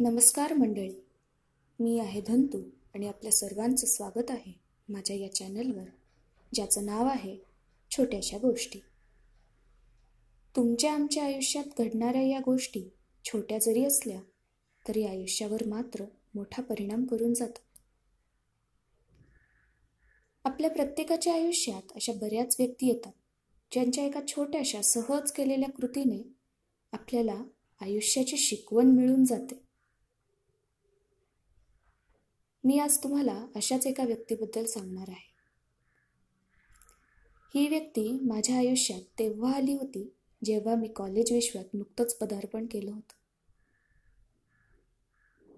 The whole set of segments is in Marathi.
नमस्कार मंडळी. मी आहे धंतू आणि आपल्या सर्वांचं स्वागत आहे माझ्या या चॅनलवर ज्याचं नाव आहे छोट्याशा गोष्टी. तुमच्या आमच्या आयुष्यात घडणाऱ्या या गोष्टी छोट्या जरी असल्या तरी आयुष्यावर मात्र मोठा परिणाम करून जातात आपल्या प्रत्येकाच्या आयुष्यात अशा बऱ्याच व्यक्ती येतात ज्यांच्या एका छोट्याशा सहज केलेल्या कृतीने आपल्याला आयुष्याची शिकवण मिळून जाते. मी आज तुम्हाला अशाच एका व्यक्तीबद्दल सांगणार आहे. ही व्यक्ती माझ्या आयुष्यात तेव्हा आली होती जेव्हा मी कॉलेज विश्वात नुकतंच पदार्पण केलं होतं.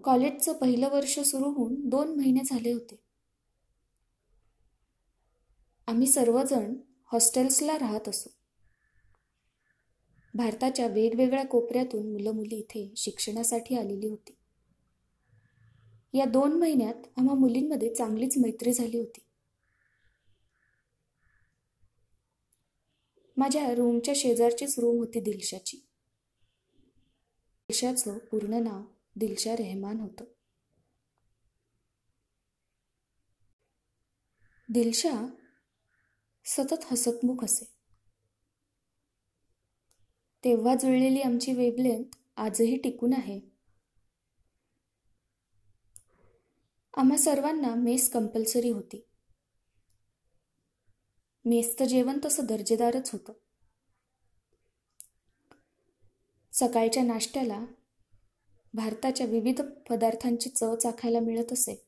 कॉलेजचं पहिलं वर्ष सुरू होऊन दोन महिने झाले होते. आम्ही सर्वजण हॉस्टेल्सला राहत असो. भारताच्या वेगवेगळ्या कोपऱ्यातून मुलं मुली इथे शिक्षणासाठी आलेली होती. या दोन महिन्यात आम्हा मुलींमध्ये चांगलीच मैत्री झाली होती. माझ्या रूमच्या शेजारचीच रूम होती दिलशाची. दिलशाचं पूर्ण नाव दिलशा रेहमान होतं. दिलशा सतत हसतमुख असे. तेव्हा जुळलेली आमची वेबलेंथ आजही टिकून आहे. आम्हा सर्वांना मेस कंपल्सरी होती. मेसचं जेवण तसं दर्जेदारच होतं. सकाळच्या नाश्त्याला भारताच्या विविध पदार्थांची चव चाखायला मिळत असे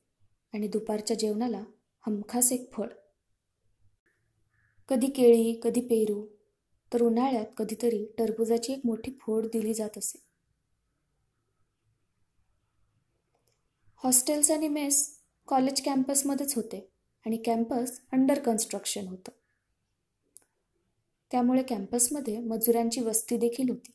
आणि दुपारच्या जेवणाला हमखास एक फळ. कधी केळी कधी पेरू तर उन्हाळ्यात कधीतरी टरबुजाची एक मोठी फोड दिली जात असे. हॉस्टेल्स आणि मेस कॉलेज कॅम्पसमध्येच होते आणि कॅम्पस अंडर कन्स्ट्रक्शन होतं. त्यामुळे कॅम्पसमध्ये मजुरांची वस्ती देखील होती.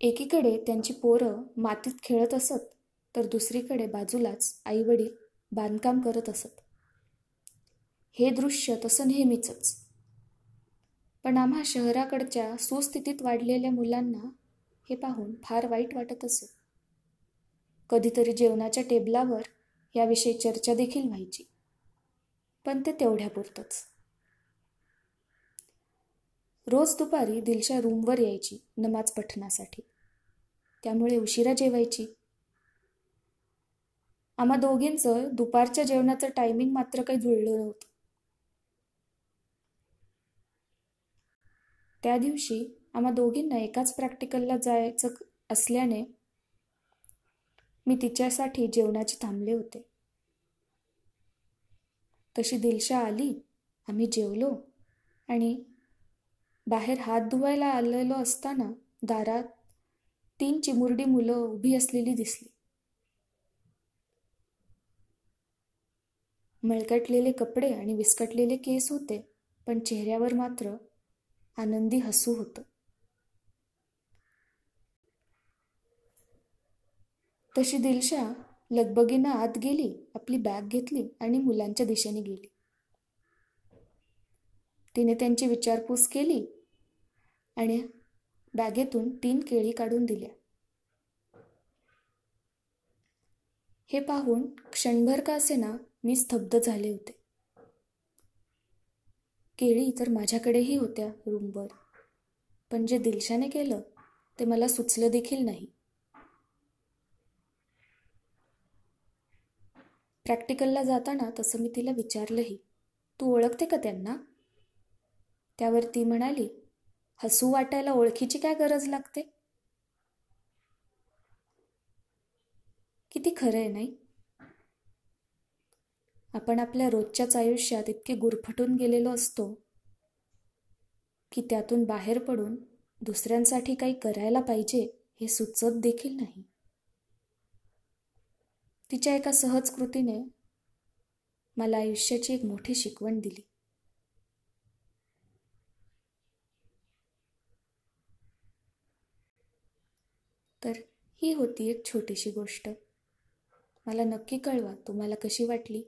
एकीकडे त्यांची पोरं मातीत खेळत असत तर दुसरीकडे बाजूलाच आईवडील बांधकाम करत असत. हे दृश्य तसं नेहमीच पण आम्हा शहराकडच्या सुस्थितीत वाढलेल्या मुलांना हे पाहून फार वाईट वाटत असे. कधीतरी जेवणाच्या टेबलावर याविषयी चर्चा देखील व्हायची. पण ते तेवढ्यापुरतंच रोज दुपारी दिलशा रूमवर यायची नमाज पठणासाठी. त्यामुळे उशिरा जेवायची. आम्हा दोघींचं दुपारच्या जेवणाचं टायमिंग मात्र काही जुळलं नव्हतं. त्या दिवशी आम्हा दोघींना एकाच प्रॅक्टिकलला जायचं असल्याने मी तिच्यासाठी जेवणाचे थांबले होते. तशी दिलशा आली आम्ही जेवलो आणि बाहेर हात धुवायला आलेलो असताना दारात तीन चिमुरडी मुलं उभी असलेली दिसली. मळकटलेले कपडे आणि विस्कटलेले केस होते पण चेहऱ्यावर मात्र आनंदी हसू होतं. तशी दिलशा लगबगीनं आत गेली आपली बॅग घेतली आणि मुलांच्या दिशेने गेली. तिने त्यांची विचारपूस केली आणि बॅगेतून तीन केळी काढून दिल्या. हे पाहून क्षणभर का असेना मी स्तब्ध झाले होते. केळी तर माझ्याकडेही होत्या रूमवर पण जे दिलशाने केलं ते मला सुचलं देखील नाही. प्रॅक्टिकलला जाताना तसं मी तिला विचारलंही. तू ओळखते का त्यांना? त्यावर ती म्हणाली हसू वाटायला ओळखीची काय गरज लागते? किती खरं आहे नाही? आपण आपल्या रोजच्याच आयुष्यात इतके गुरफटून गेलेलो असतो की त्यातून बाहेर पडून दुसऱ्यांसाठी काही करायला पाहिजे हे सुचत देखील नाही. तिच्या एका सहज कृतीने मला आयुष्याची एक मोठी शिकवण दिली. तर ही होती एक छोटीशी गोष्ट. मला नक्की कळवा तुम्हाला कशी वाटली.